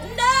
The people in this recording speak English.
No!